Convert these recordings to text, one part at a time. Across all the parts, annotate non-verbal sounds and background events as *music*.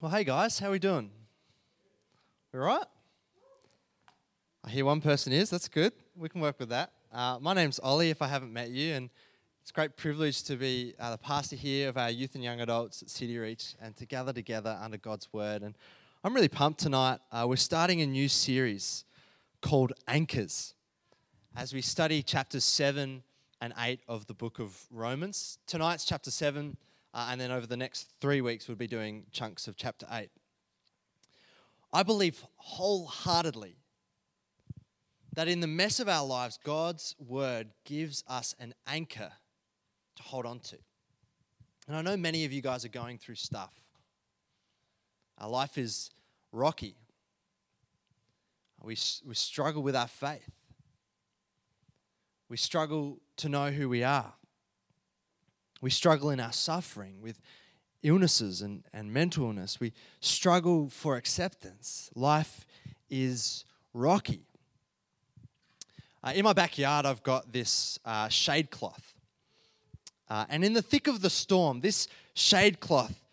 Well, hey guys, how are we doing? We all right? I hear one person is. That's good. We can work with that. Uh, my name's Oli, if I haven't met you, and it's a great privilege to be uh, the pastor here of our youth and young adults at City Reach and to gather together under God's word. And I'm really pumped tonight. Uh, we're starting a new series called Anchors as we study chapters 7 and 8 of the book of Romans. Tonight's chapter 7, uh, and then over the next three weeks, we'll be doing chunks of chapter 8. I believe wholeheartedly that in the mess of our lives, God's word gives us an anchor to hold on to. And I know many of you guys are going through stuff. Our life is rocky. We, we struggle with our faith. We struggle to know who we are. We struggle in our suffering with illnesses and, and mental illness. We struggle for acceptance. Life is rocky. Uh, in my backyard, I've got this uh, shade cloth. Uh, and in the thick of the storm, this shade cloth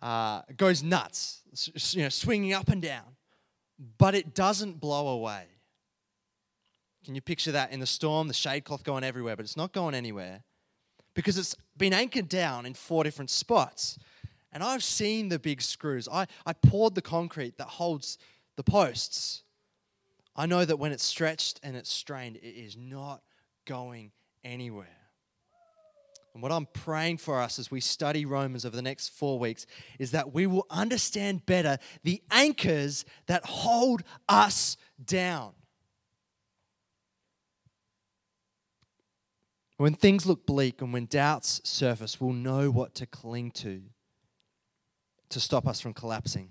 uh, goes nuts, you know, swinging up and down, but it doesn't blow away. Can you picture that in the storm, the shade cloth going everywhere, but it's not going anywhere because it's been anchored down in four different spots. And I've seen the big screws. I, I poured the concrete that holds the posts. I know that when it's stretched and it's strained, it is not going anywhere. And what I'm praying for us as we study Romans over the next four weeks is that we will understand better the anchors that hold us down. When things look bleak and when doubts surface, we'll know what to cling to to stop us from collapsing.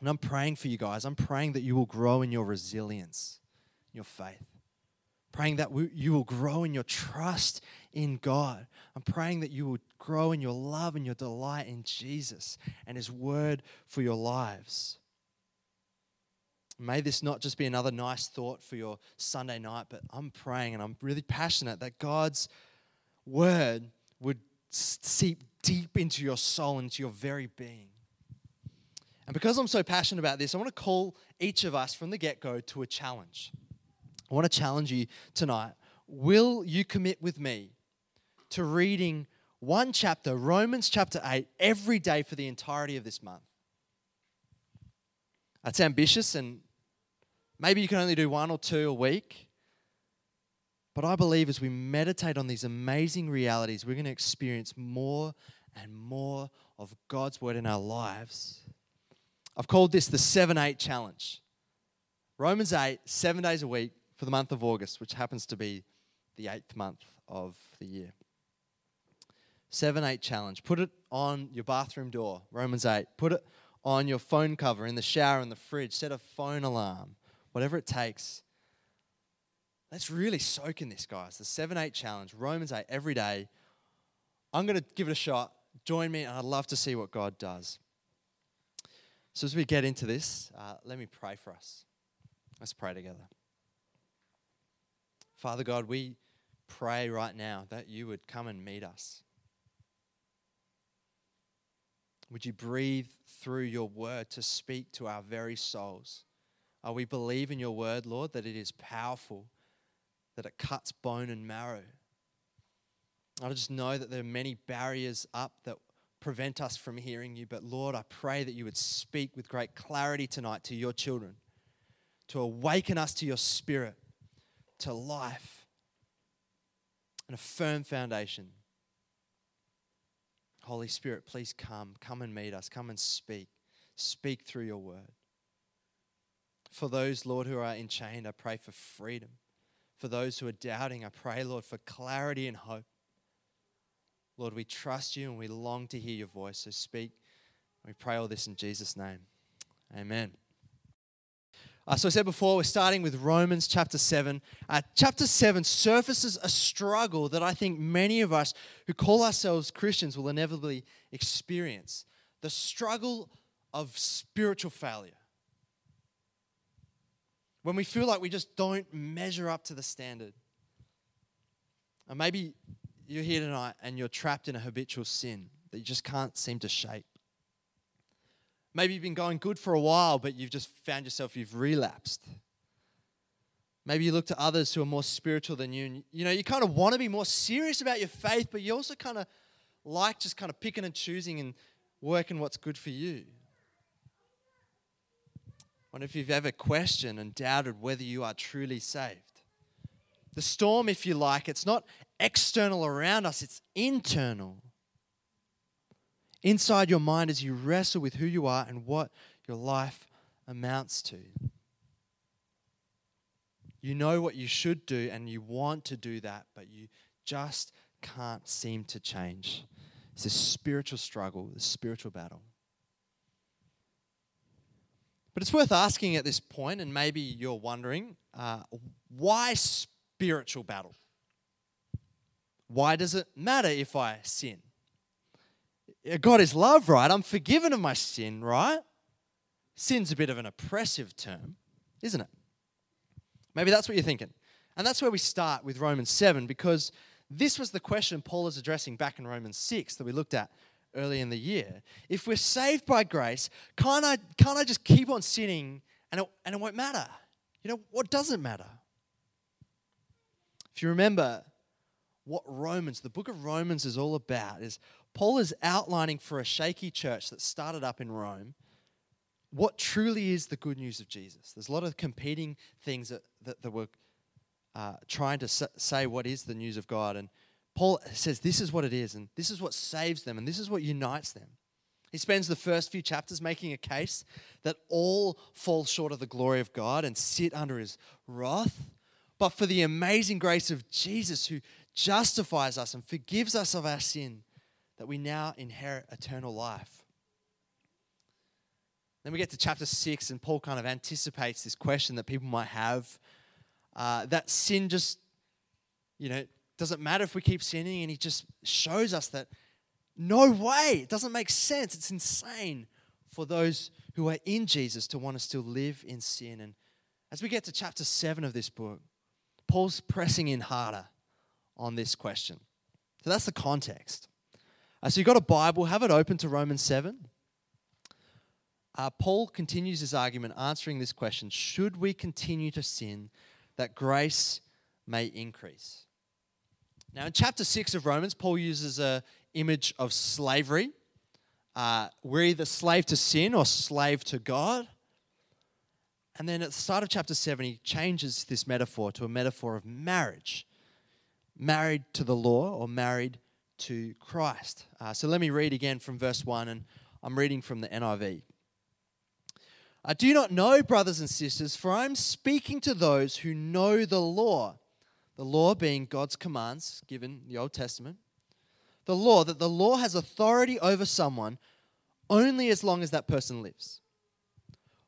And I'm praying for you guys. I'm praying that you will grow in your resilience, your faith. Praying that you will grow in your trust in God. I'm praying that you will grow in your love and your delight in Jesus and His word for your lives. May this not just be another nice thought for your Sunday night, but I'm praying and I'm really passionate that God's word would seep deep into your soul, into your very being. And because I'm so passionate about this, I want to call each of us from the get go to a challenge. I want to challenge you tonight. Will you commit with me to reading one chapter, Romans chapter 8, every day for the entirety of this month? That's ambitious, and Maybe you can only do one or two a week. But I believe as we meditate on these amazing realities, we're going to experience more and more of God's word in our lives. I've called this the 7 8 challenge. Romans 8, seven days a week for the month of August, which happens to be the eighth month of the year. 7 8 challenge. Put it on your bathroom door, Romans 8. Put it on your phone cover, in the shower, in the fridge. Set a phone alarm whatever it takes. Let's really soak in this, guys. The 7 8 challenge, Romans 8, every day. I'm going to give it a shot. Join me, and I'd love to see what God does. So, as we get into this, uh, let me pray for us. Let's pray together. Father God, we pray right now that you would come and meet us. Would you breathe through your word to speak to our very souls? Uh, we believe in your word, Lord, that it is powerful, that it cuts bone and marrow. I just know that there are many barriers up that prevent us from hearing you, but Lord, I pray that you would speak with great clarity tonight to your children, to awaken us to your spirit, to life, and a firm foundation. Holy Spirit, please come. Come and meet us. Come and speak. Speak through your word. For those, Lord, who are enchained, I pray for freedom. For those who are doubting, I pray, Lord, for clarity and hope. Lord, we trust you and we long to hear your voice. So speak. We pray all this in Jesus' name. Amen. Uh, so I said before, we're starting with Romans chapter 7. Uh, chapter 7 surfaces a struggle that I think many of us who call ourselves Christians will inevitably experience the struggle of spiritual failure when we feel like we just don't measure up to the standard. And maybe you're here tonight and you're trapped in a habitual sin that you just can't seem to shake. Maybe you've been going good for a while, but you've just found yourself, you've relapsed. Maybe you look to others who are more spiritual than you. And, you know, you kind of want to be more serious about your faith, but you also kind of like just kind of picking and choosing and working what's good for you. Wonder if you've ever questioned and doubted whether you are truly saved. The storm, if you like, it's not external around us, it's internal. Inside your mind as you wrestle with who you are and what your life amounts to. You know what you should do and you want to do that, but you just can't seem to change. It's a spiritual struggle, a spiritual battle. But it's worth asking at this point, and maybe you're wondering uh, why spiritual battle? Why does it matter if I sin? God is love, right? I'm forgiven of my sin, right? Sin's a bit of an oppressive term, isn't it? Maybe that's what you're thinking. And that's where we start with Romans 7 because this was the question Paul is addressing back in Romans 6 that we looked at early in the year. If we're saved by grace, can't I, can't I just keep on sinning and it, and it won't matter? You know, what doesn't matter? If you remember what Romans, the book of Romans is all about, is Paul is outlining for a shaky church that started up in Rome what truly is the good news of Jesus. There's a lot of competing things that, that, that were uh, trying to say what is the news of God. And Paul says this is what it is, and this is what saves them, and this is what unites them. He spends the first few chapters making a case that all fall short of the glory of God and sit under his wrath. But for the amazing grace of Jesus, who justifies us and forgives us of our sin, that we now inherit eternal life. Then we get to chapter 6, and Paul kind of anticipates this question that people might have uh, that sin just, you know, doesn't matter if we keep sinning, and he just shows us that no way, it doesn't make sense. It's insane for those who are in Jesus to want to still live in sin. And as we get to chapter 7 of this book, Paul's pressing in harder on this question. So that's the context. Uh, so you've got a Bible, have it open to Romans 7 uh, Paul continues his argument answering this question Should we continue to sin that grace may increase? Now, in chapter 6 of Romans, Paul uses an image of slavery. Uh, we're either slave to sin or slave to God. And then at the start of chapter 7, he changes this metaphor to a metaphor of marriage married to the law or married to Christ. Uh, so let me read again from verse 1, and I'm reading from the NIV. I do not know, brothers and sisters, for I am speaking to those who know the law. The law being God's commands given the Old Testament. The law, that the law has authority over someone only as long as that person lives.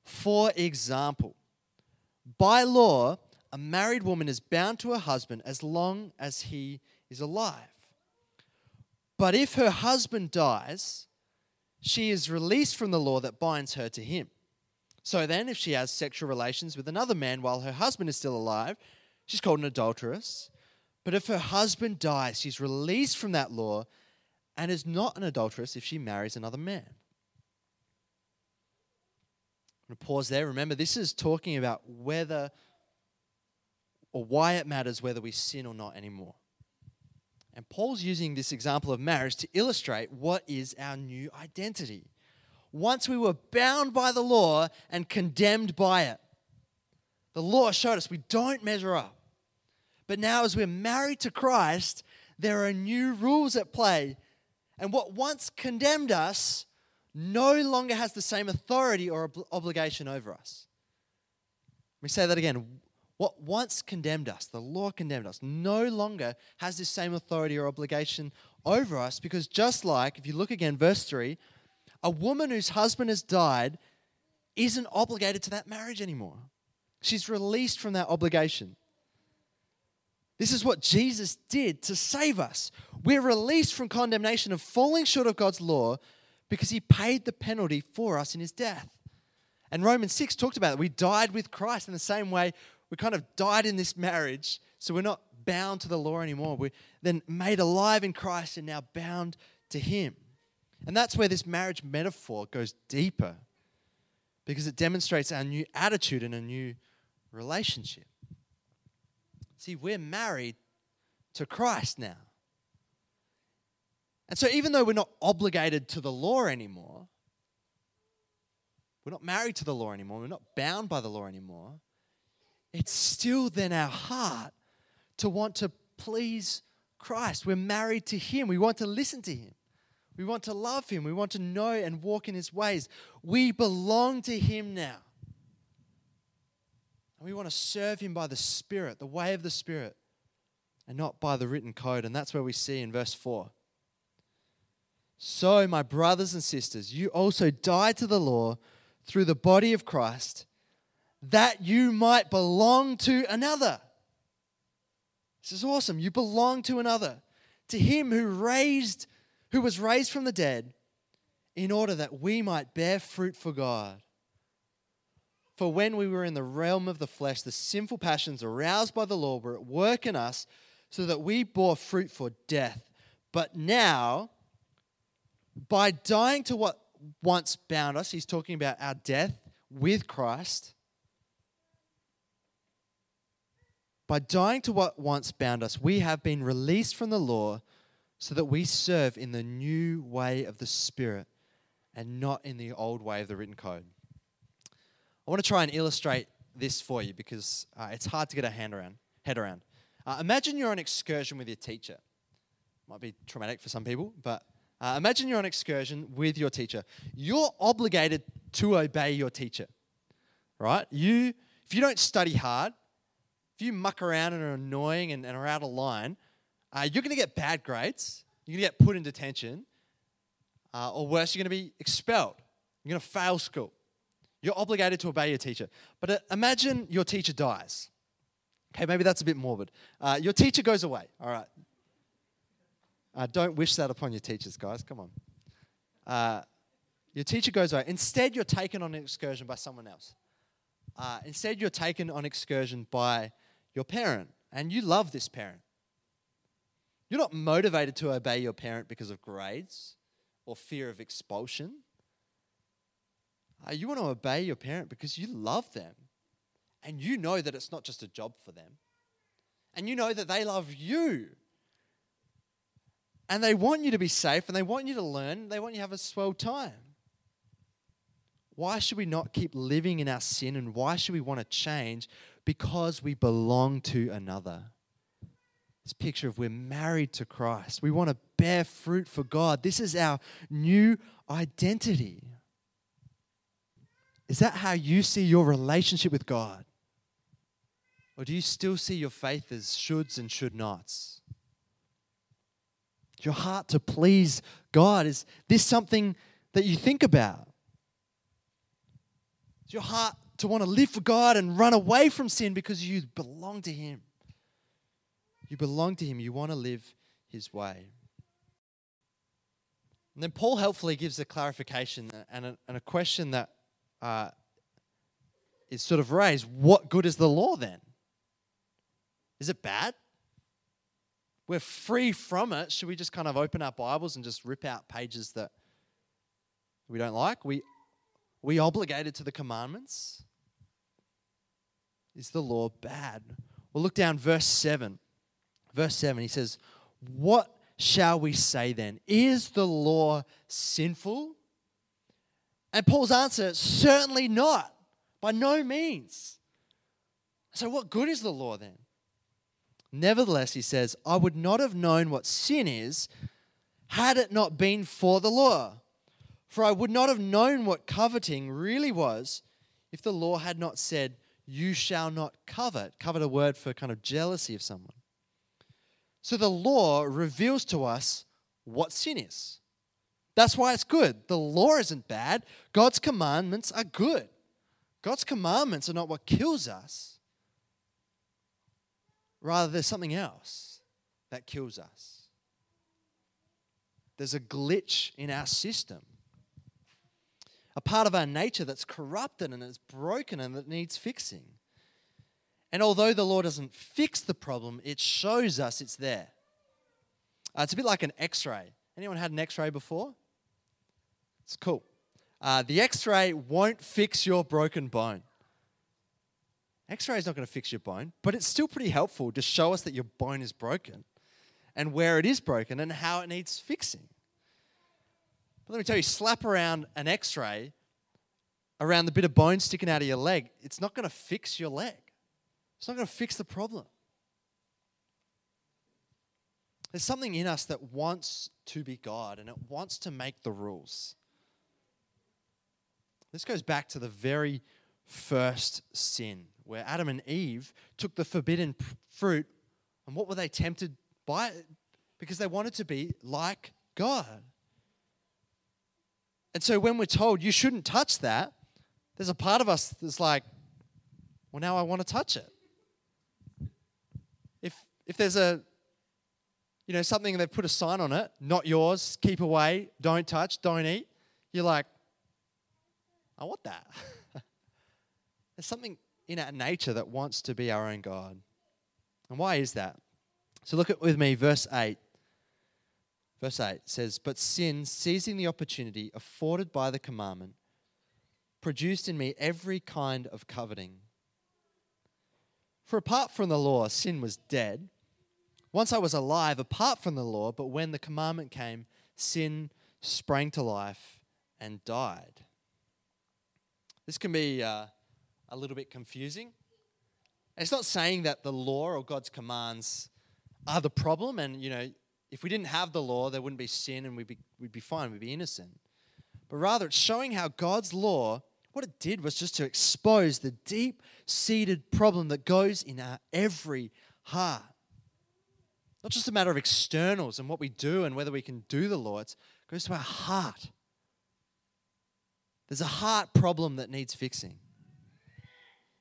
For example, by law, a married woman is bound to her husband as long as he is alive. But if her husband dies, she is released from the law that binds her to him. So then, if she has sexual relations with another man while her husband is still alive, she's called an adulteress. But if her husband dies, she's released from that law and is not an adulteress if she marries another man. I'm going to pause there. Remember, this is talking about whether or why it matters whether we sin or not anymore. And Paul's using this example of marriage to illustrate what is our new identity once we were bound by the law and condemned by it. The law showed us we don't measure up. But now, as we're married to Christ, there are new rules at play. And what once condemned us no longer has the same authority or ob- obligation over us. Let me say that again. What once condemned us, the law condemned us, no longer has this same authority or obligation over us because just like, if you look again, verse 3, a woman whose husband has died isn't obligated to that marriage anymore. She's released from that obligation. This is what Jesus did to save us. We're released from condemnation of falling short of God's law because he paid the penalty for us in his death. And Romans 6 talked about it. We died with Christ in the same way we kind of died in this marriage, so we're not bound to the law anymore. We're then made alive in Christ and now bound to him. And that's where this marriage metaphor goes deeper. because it demonstrates our new attitude and a new relationship. See, we're married to Christ now. And so, even though we're not obligated to the law anymore, we're not married to the law anymore, we're not bound by the law anymore, it's still then our heart to want to please Christ. We're married to Him, we want to listen to Him. We want to love Him. We want to know and walk in His ways. We belong to Him now. And we want to serve Him by the Spirit, the way of the Spirit, and not by the written code. And that's where we see in verse 4. So, my brothers and sisters, you also died to the law through the body of Christ, that you might belong to another. This is awesome. You belong to another, to Him who raised who was raised from the dead in order that we might bear fruit for God. For when we were in the realm of the flesh, the sinful passions aroused by the law were at work in us, so that we bore fruit for death. But now, by dying to what once bound us, he's talking about our death with Christ. By dying to what once bound us, we have been released from the law so that we serve in the new way of the Spirit and not in the old way of the written code. I want to try and illustrate this for you because uh, it's hard to get a hand around, head around. Uh, imagine you're on excursion with your teacher. Might be traumatic for some people, but uh, imagine you're on excursion with your teacher. You're obligated to obey your teacher, right? You, if you don't study hard, if you muck around and are annoying and, and are out of line, uh, you're going to get bad grades. You're going to get put in detention. Uh, or worse, you're going to be expelled. You're going to fail school. You're obligated to obey your teacher. But uh, imagine your teacher dies. Okay, maybe that's a bit morbid. Uh, your teacher goes away. All right. Uh, don't wish that upon your teachers, guys. Come on. Uh, your teacher goes away. Instead, you're taken on an excursion by someone else. Uh, instead, you're taken on excursion by your parent, and you love this parent. You're not motivated to obey your parent because of grades or fear of expulsion. Uh, you want to obey your parent because you love them and you know that it's not just a job for them. And you know that they love you. And they want you to be safe and they want you to learn. They want you to have a swell time. Why should we not keep living in our sin and why should we want to change? Because we belong to another this picture of we're married to Christ. We want to bear fruit for God. This is our new identity. Is that how you see your relationship with God? Or do you still see your faith as shoulds and should nots? Your heart to please God, is this something that you think about? Is your heart to want to live for God and run away from sin because you belong to Him? You belong to Him. You want to live His way. And then Paul helpfully gives a clarification and a, and a question that uh, is sort of raised. What good is the law then? Is it bad? We're free from it. Should we just kind of open our Bibles and just rip out pages that we don't like? We we obligated to the commandments? Is the law bad? Well, look down verse 7. Verse 7, he says, What shall we say then? Is the law sinful? And Paul's answer, certainly not, by no means. So, what good is the law then? Nevertheless, he says, I would not have known what sin is had it not been for the law. For I would not have known what coveting really was if the law had not said, You shall not covet. Covet a word for kind of jealousy of someone. So the law reveals to us what sin is. That's why it's good. The law isn't bad, God's commandments are good. God's commandments are not what kills us. Rather, there's something else that kills us. There's a glitch in our system, a part of our nature that's corrupted and it's broken and that needs fixing. And although the law doesn't fix the problem, it shows us it's there. Uh, it's a bit like an x ray. Anyone had an x ray before? It's cool. uh, the x ray won't fix your broken bone. X ray is not going to fix your bone, but it's still pretty helpful to show us that your bone is broken and where it is broken and how it needs fixing. But let me tell you, slap around an x ray around the bit of bone sticking out of your leg, it's not going to fix your leg. It's not going to fix the problem. There's something in us that wants to be God and it wants to make the rules. This goes back to the very first sin where Adam and Eve took the forbidden fruit and what were they tempted by? Because they wanted to be like God. And so when we're told you shouldn't touch that, there's a part of us that's like, well, now I want to touch it. If, if there's a, you know, something they've put a sign on it, not yours, keep away, don't touch, don't eat, you're like, I want that. *laughs* there's something in our nature that wants to be our own God. And why is that? So look at with me, verse 8. Verse 8 says, But sin, seizing the opportunity afforded by the commandment, produced in me every kind of coveting. For apart from the law, sin was dead. Once I was alive apart from the law, but when the commandment came, sin sprang to life and died. This can be uh, a little bit confusing. It's not saying that the law or God's commands are the problem, and you know, if we didn't have the law, there wouldn't be sin and we'd be, we'd be fine, we'd be innocent. But rather, it's showing how God's law what it did was just to expose the deep seated problem that goes in our every heart. Not just a matter of externals and what we do and whether we can do the law, it goes to our heart. There's a heart problem that needs fixing.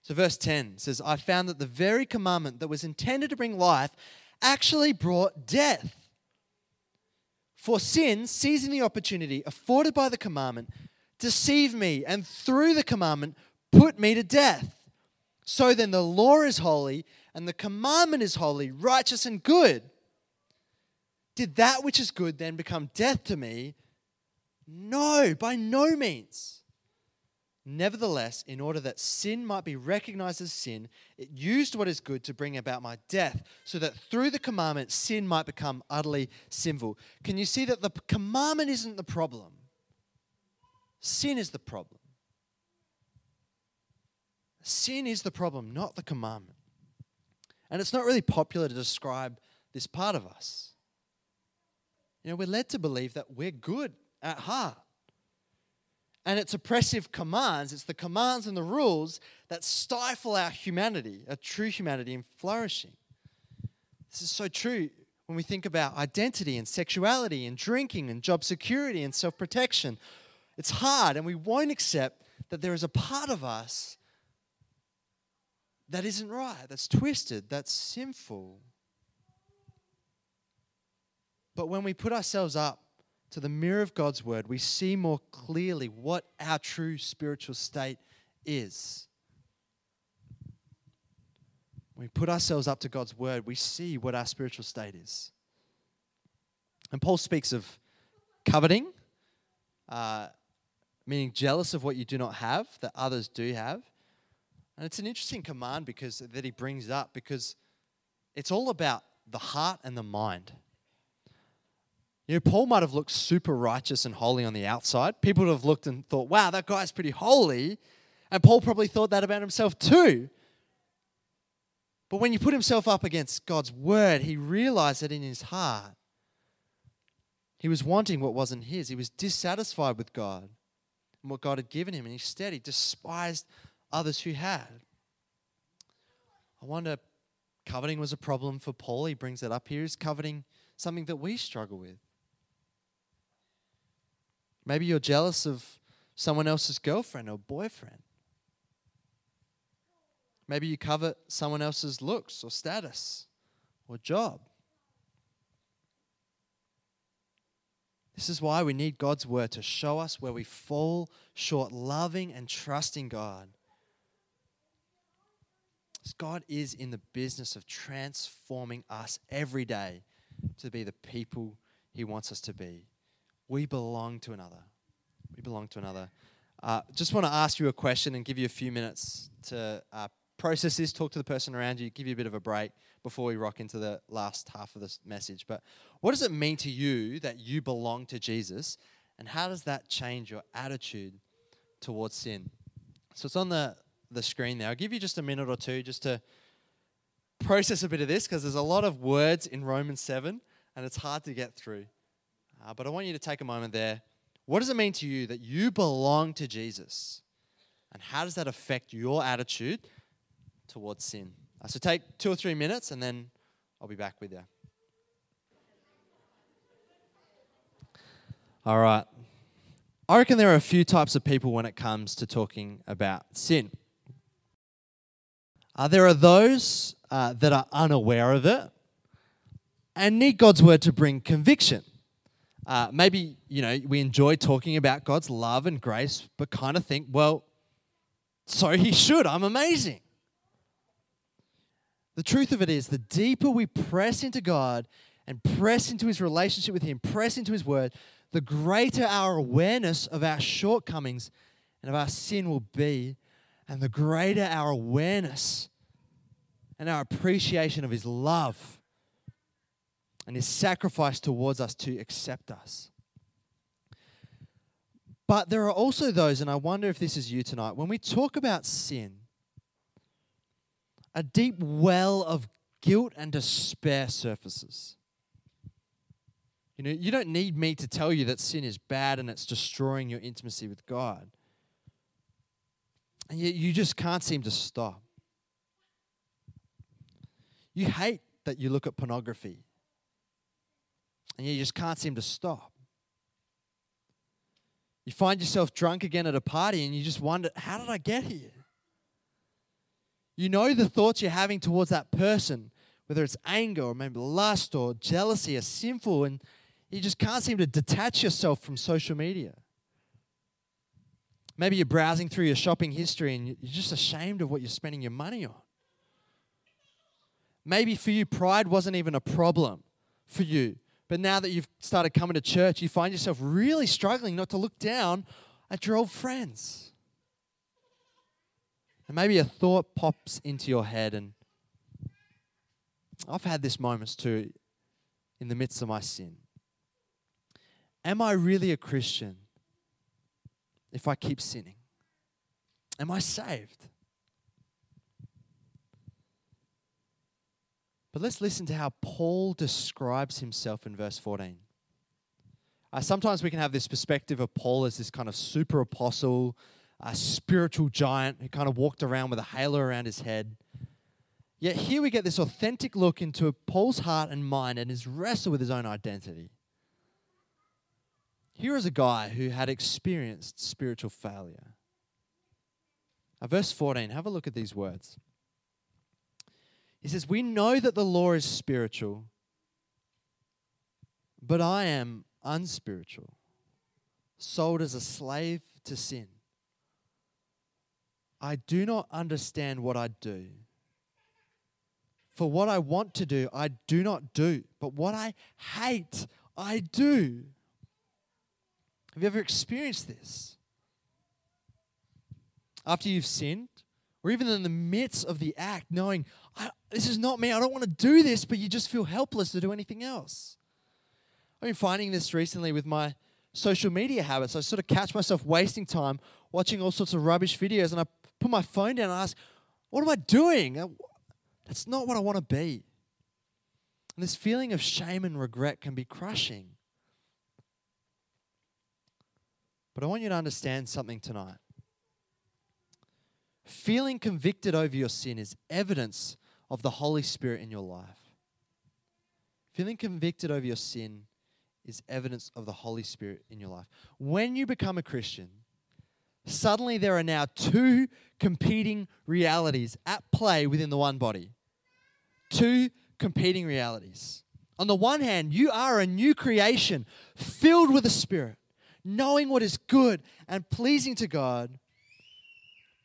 So, verse 10 says, I found that the very commandment that was intended to bring life actually brought death. For sin, seizing the opportunity afforded by the commandment, deceived me, and through the commandment, put me to death. So then the law is holy, and the commandment is holy, righteous, and good. Did that which is good then become death to me? No, by no means. Nevertheless, in order that sin might be recognized as sin, it used what is good to bring about my death, so that through the commandment, sin might become utterly sinful. Can you see that the commandment isn't the problem? Sin is the problem. Sin is the problem, not the commandment. And it's not really popular to describe this part of us. You know, we're led to believe that we're good at heart. And it's oppressive commands, it's the commands and the rules that stifle our humanity, our true humanity, in flourishing. This is so true when we think about identity and sexuality and drinking and job security and self protection. It's hard, and we won't accept that there is a part of us that isn't right, that's twisted, that's sinful. But when we put ourselves up to the mirror of God's word, we see more clearly what our true spiritual state is. When we put ourselves up to God's word, we see what our spiritual state is. And Paul speaks of coveting, uh, meaning jealous of what you do not have that others do have. And it's an interesting command because that he brings up because it's all about the heart and the mind. You know, Paul might have looked super righteous and holy on the outside. People would have looked and thought, wow, that guy's pretty holy. And Paul probably thought that about himself too. But when you put himself up against God's word, he realized that in his heart, he was wanting what wasn't his. He was dissatisfied with God and what God had given him, and instead he despised others who had. I wonder, coveting was a problem for Paul. He brings it up here. Is coveting something that we struggle with? Maybe you're jealous of someone else's girlfriend or boyfriend. Maybe you covet someone else's looks or status or job. This is why we need God's word to show us where we fall short, loving and trusting God. God is in the business of transforming us every day to be the people He wants us to be. We belong to another. We belong to another. Uh, just want to ask you a question and give you a few minutes to uh, process this, talk to the person around you, give you a bit of a break before we rock into the last half of this message. But what does it mean to you that you belong to Jesus? And how does that change your attitude towards sin? So it's on the, the screen there. I'll give you just a minute or two just to process a bit of this because there's a lot of words in Romans 7 and it's hard to get through. Uh, but I want you to take a moment there. What does it mean to you that you belong to Jesus? And how does that affect your attitude towards sin? Uh, so take two or three minutes and then I'll be back with you. All right. I reckon there are a few types of people when it comes to talking about sin. Uh, there are those uh, that are unaware of it and need God's word to bring conviction. Uh, maybe, you know, we enjoy talking about God's love and grace, but kind of think, well, so he should. I'm amazing. The truth of it is, the deeper we press into God and press into his relationship with him, press into his word, the greater our awareness of our shortcomings and of our sin will be, and the greater our awareness and our appreciation of his love and his sacrifice towards us to accept us. But there are also those, and I wonder if this is you tonight, when we talk about sin, a deep well of guilt and despair surfaces. You know, you don't need me to tell you that sin is bad and it's destroying your intimacy with God. And yet you just can't seem to stop. You hate that you look at pornography and you just can't seem to stop. You find yourself drunk again at a party and you just wonder, how did I get here? You know the thoughts you're having towards that person, whether it's anger or maybe lust or jealousy, are sinful, and you just can't seem to detach yourself from social media. Maybe you're browsing through your shopping history and you're just ashamed of what you're spending your money on. Maybe for you, pride wasn't even a problem for you. But now that you've started coming to church, you find yourself really struggling not to look down at your old friends. And maybe a thought pops into your head, and I've had this moments too in the midst of my sin. Am I really a Christian if I keep sinning? Am I saved? But let's listen to how Paul describes himself in verse 14. Uh, sometimes we can have this perspective of Paul as this kind of super apostle, a spiritual giant who kind of walked around with a halo around his head. Yet here we get this authentic look into Paul's heart and mind and his wrestle with his own identity. Here is a guy who had experienced spiritual failure. Verse 14, have a look at these words. He says, We know that the law is spiritual, but I am unspiritual, sold as a slave to sin. I do not understand what I do. For what I want to do, I do not do, but what I hate, I do. Have you ever experienced this? After you've sinned, or even in the midst of the act, knowing, this is not me, I don't want to do this, but you just feel helpless to do anything else. I've been finding this recently with my social media habits. I sort of catch myself wasting time watching all sorts of rubbish videos, and I put my phone down and ask, What am I doing? Uh, that's not what I want to be. And this feeling of shame and regret can be crushing. But I want you to understand something tonight. Feeling convicted over your sin is evidence of the Holy Spirit in your life. Feeling convicted over your sin is evidence of the Holy Spirit in your life. When you become a Christian, suddenly there are now two competing realities at play within the one body. Two competing realities. On the one hand, you are a new creation filled with the Spirit, knowing what is good and pleasing to God.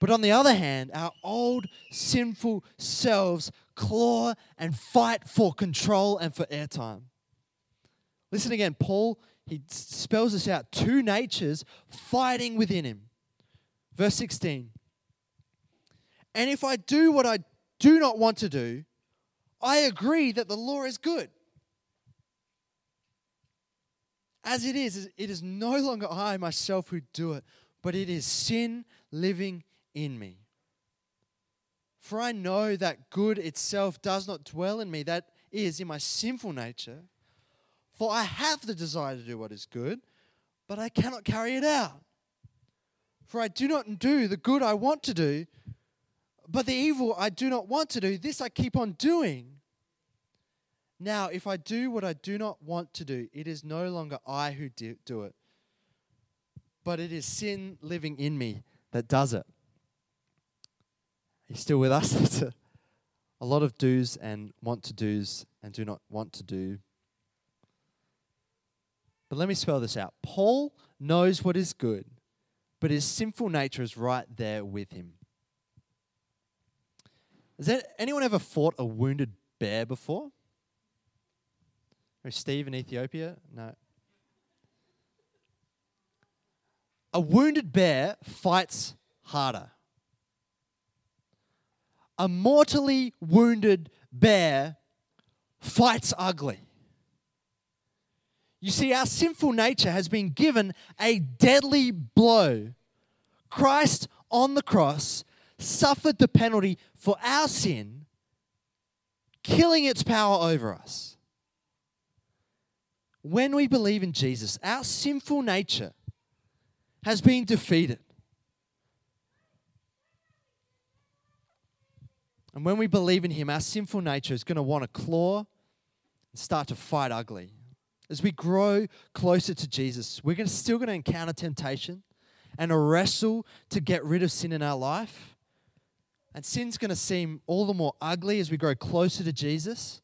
But on the other hand, our old sinful selves claw and fight for control and for airtime. Listen again, Paul he spells this out two natures fighting within him. Verse 16. And if I do what I do not want to do, I agree that the law is good. As it is, it is no longer I myself who do it, but it is sin living in me. For I know that good itself does not dwell in me, that is, in my sinful nature. For I have the desire to do what is good, but I cannot carry it out. For I do not do the good I want to do, but the evil I do not want to do, this I keep on doing. Now, if I do what I do not want to do, it is no longer I who do it, but it is sin living in me that does it. You still with us? *laughs* It's a, a lot of do's and want to do's and do not want to do. But let me spell this out. Paul knows what is good, but his sinful nature is right there with him. Has anyone ever fought a wounded bear before? Or Steve in Ethiopia? No. A wounded bear fights harder. A mortally wounded bear fights ugly. You see, our sinful nature has been given a deadly blow. Christ on the cross suffered the penalty for our sin, killing its power over us. When we believe in Jesus, our sinful nature has been defeated. And when we believe in Him, our sinful nature is going to want to claw and start to fight ugly. As we grow closer to Jesus, we're still going to encounter temptation and a wrestle to get rid of sin in our life. And sin's going to seem all the more ugly as we grow closer to Jesus.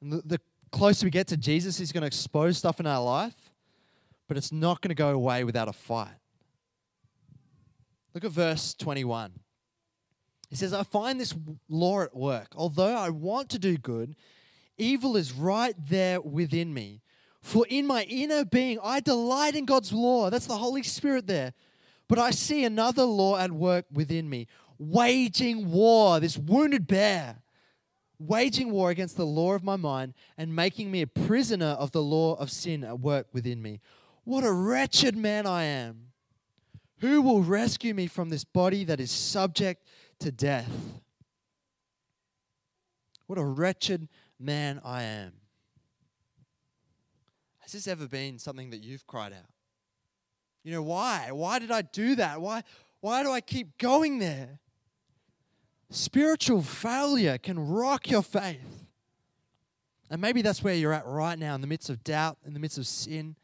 And the, the closer we get to Jesus, He's going to expose stuff in our life, but it's not going to go away without a fight. Look at verse 21. He says, I find this law at work. Although I want to do good, evil is right there within me. For in my inner being, I delight in God's law. That's the Holy Spirit there. But I see another law at work within me, waging war, this wounded bear, waging war against the law of my mind and making me a prisoner of the law of sin at work within me. What a wretched man I am. Who will rescue me from this body that is subject to death? What a wretched man I am. Has this ever been something that you've cried out? You know, why? Why did I do that? Why, why do I keep going there? Spiritual failure can rock your faith. And maybe that's where you're at right now in the midst of doubt, in the midst of sin.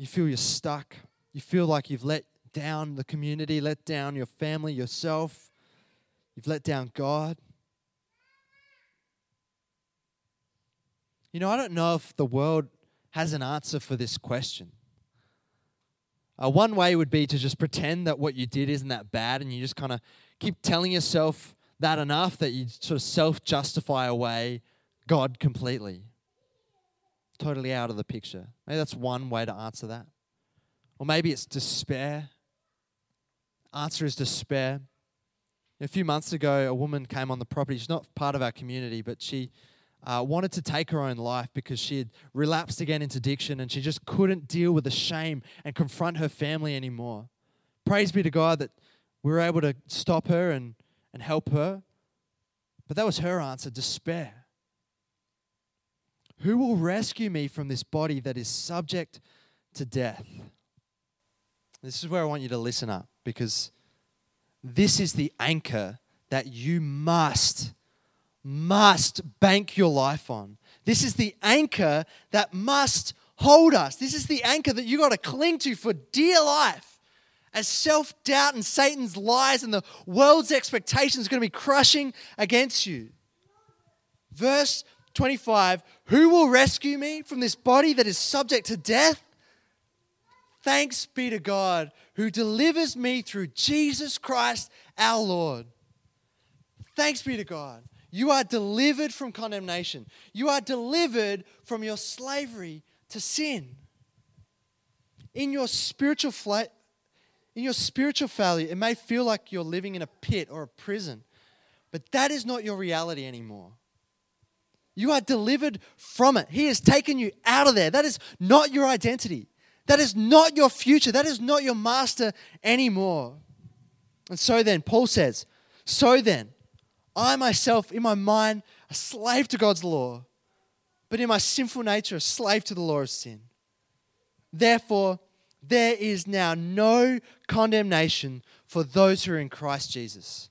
You feel you're stuck. You feel like you've let down the community, let down your family, yourself. You've let down God. You know, I don't know if the world has an answer for this question. Uh, one way would be to just pretend that what you did isn't that bad and you just kind of keep telling yourself that enough that you sort of self justify away God completely totally out of the picture. Maybe that's one way to answer that. Or maybe it's despair. Answer is despair. A few months ago, a woman came on the property. She's not part of our community, but she uh, wanted to take her own life because she had relapsed again into addiction and she just couldn't deal with the shame and confront her family anymore. Praise be to God that we were able to stop her and, and help her. But that was her answer despair. Who will rescue me from this body that is subject to death? This is where I want you to listen up because this is the anchor that you must, must bank your life on. This is the anchor that must hold us. This is the anchor that you got to cling to for dear life. As self doubt and Satan's lies and the world's expectations are going to be crushing against you. Verse 25 Who will rescue me from this body that is subject to death? Thanks be to God who delivers me through Jesus Christ our Lord. Thanks be to God. You are delivered from condemnation. You are delivered from your slavery to sin. In your spiritual flight, in your spiritual failure, it may feel like you're living in a pit or a prison, but that is not your reality anymore. You are delivered from it. He has taken you out of there. That is not your identity. That is not your future. That is not your master anymore. And so then, Paul says, So then, I myself, in my mind, a slave to God's law, but in my sinful nature, a slave to the law of sin. Therefore, there is now no condemnation for those who are in Christ Jesus.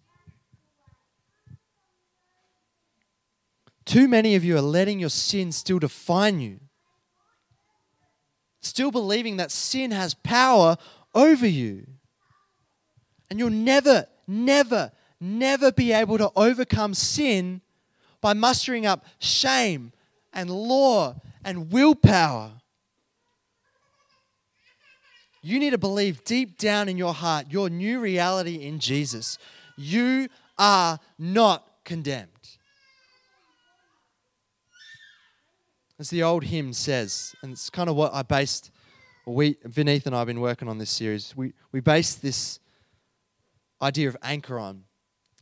Too many of you are letting your sin still define you, still believing that sin has power over you. And you'll never, never, never be able to overcome sin by mustering up shame and law and willpower. You need to believe deep down in your heart your new reality in Jesus. You are not condemned. As the old hymn says, and it's kind of what I based, we, Vineeth and I have been working on this series. We, we based this idea of anchor on.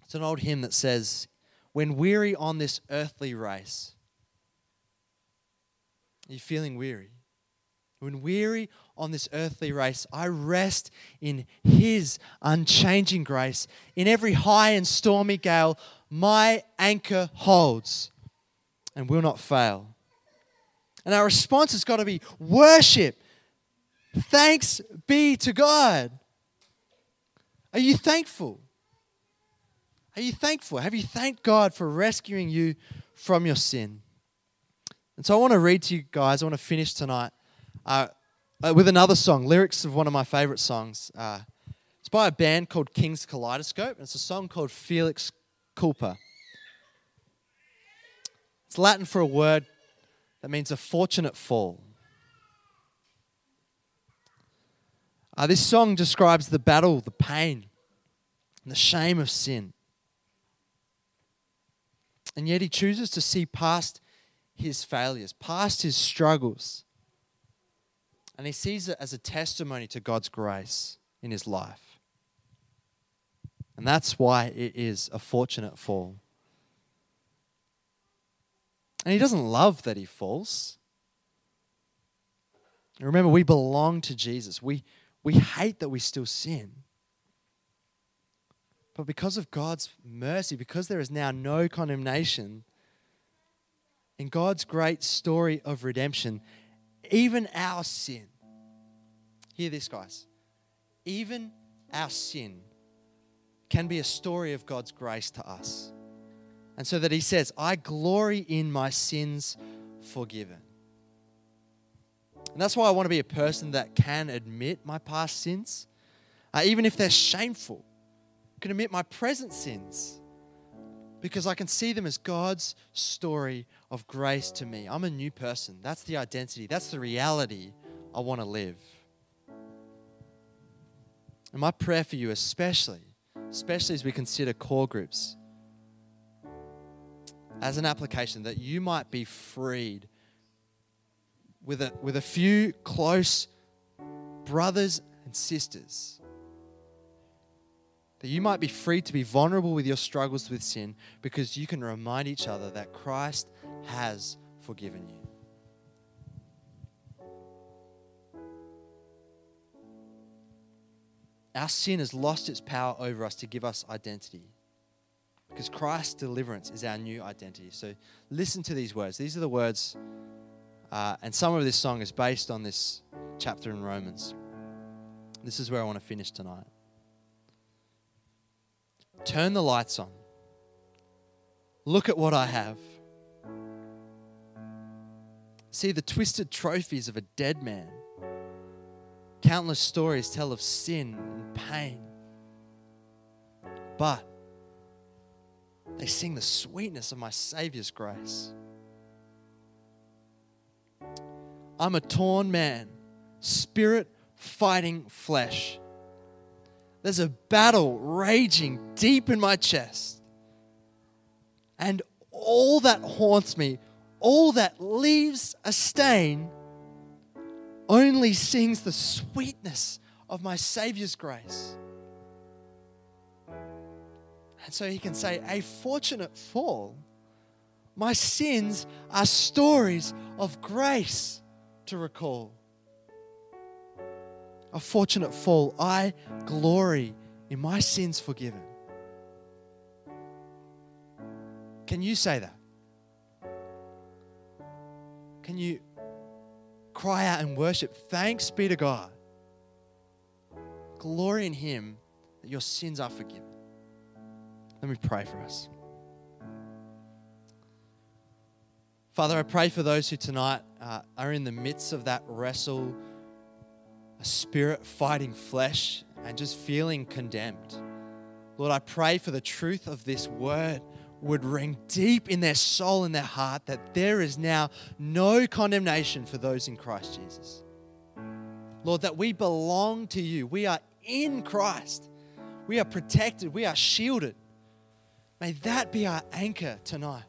It's an old hymn that says, When weary on this earthly race, are you feeling weary? When weary on this earthly race, I rest in His unchanging grace. In every high and stormy gale, my anchor holds and will not fail. And our response has got to be worship. Thanks be to God. Are you thankful? Are you thankful? Have you thanked God for rescuing you from your sin? And so I want to read to you guys, I want to finish tonight uh, uh, with another song, lyrics of one of my favorite songs. Uh, it's by a band called King's Kaleidoscope. And it's a song called Felix Culpa. It's Latin for a word that means a fortunate fall. Uh, this song describes the battle, the pain, and the shame of sin. And yet he chooses to see past his failures, past his struggles. And he sees it as a testimony to God's grace in his life. And that's why it is a fortunate fall. And he doesn't love that he falls. Remember, we belong to Jesus. We, we hate that we still sin. But because of God's mercy, because there is now no condemnation, in God's great story of redemption, even our sin, hear this, guys, even our sin can be a story of God's grace to us. And so that he says, I glory in my sins forgiven. And that's why I want to be a person that can admit my past sins, uh, even if they're shameful. I can admit my present sins because I can see them as God's story of grace to me. I'm a new person. That's the identity, that's the reality I want to live. And my prayer for you, especially, especially as we consider core groups, as an application that you might be freed with a, with a few close brothers and sisters. That you might be free to be vulnerable with your struggles with sin because you can remind each other that Christ has forgiven you. Our sin has lost its power over us to give us identity because Christ's deliverance is our new identity. So listen to these words. These are the words, uh, and some of this song is based on this chapter in Romans. This is where I want to finish tonight. Turn the lights on. Look at what I have. See the twisted trophies of a dead man. Countless stories tell of sin and pain. But they sing the sweetness of my Savior's grace. I'm a torn man, spirit fighting flesh. There's a battle raging deep in my chest. And all that haunts me, all that leaves a stain, only sings the sweetness of my Savior's grace. And so he can say, A fortunate fall. My sins are stories of grace to recall. A fortunate fall. I glory in my sins forgiven. Can you say that? Can you cry out and worship? Thanks be to God. Glory in Him that your sins are forgiven. Let me pray for us. Father, I pray for those who tonight uh, are in the midst of that wrestle, a spirit fighting flesh, and just feeling condemned. Lord, I pray for the truth of this word would ring deep in their soul and their heart that there is now no condemnation for those in Christ Jesus. Lord, that we belong to you. We are in Christ. We are protected. We are shielded. May that be our anchor tonight.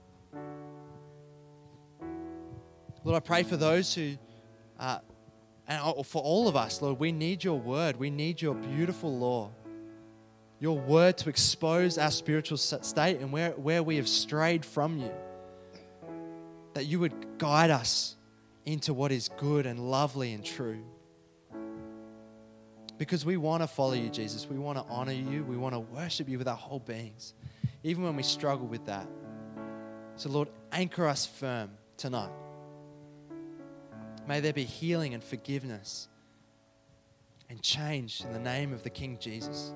Lord, I pray for those who, uh, and for all of us, Lord, we need your word. We need your beautiful law your word to expose our spiritual state and where, where we have strayed from you. That you would guide us into what is good and lovely and true. Because we want to follow you, Jesus. We want to honor you. We want to worship you with our whole beings, even when we struggle with that. So, Lord, anchor us firm tonight. May there be healing and forgiveness and change in the name of the King Jesus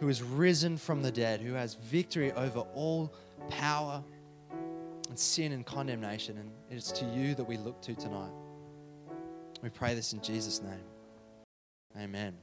who is risen from the dead, who has victory over all power and sin and condemnation. And it's to you that we look to tonight. We pray this in Jesus' name. Amen.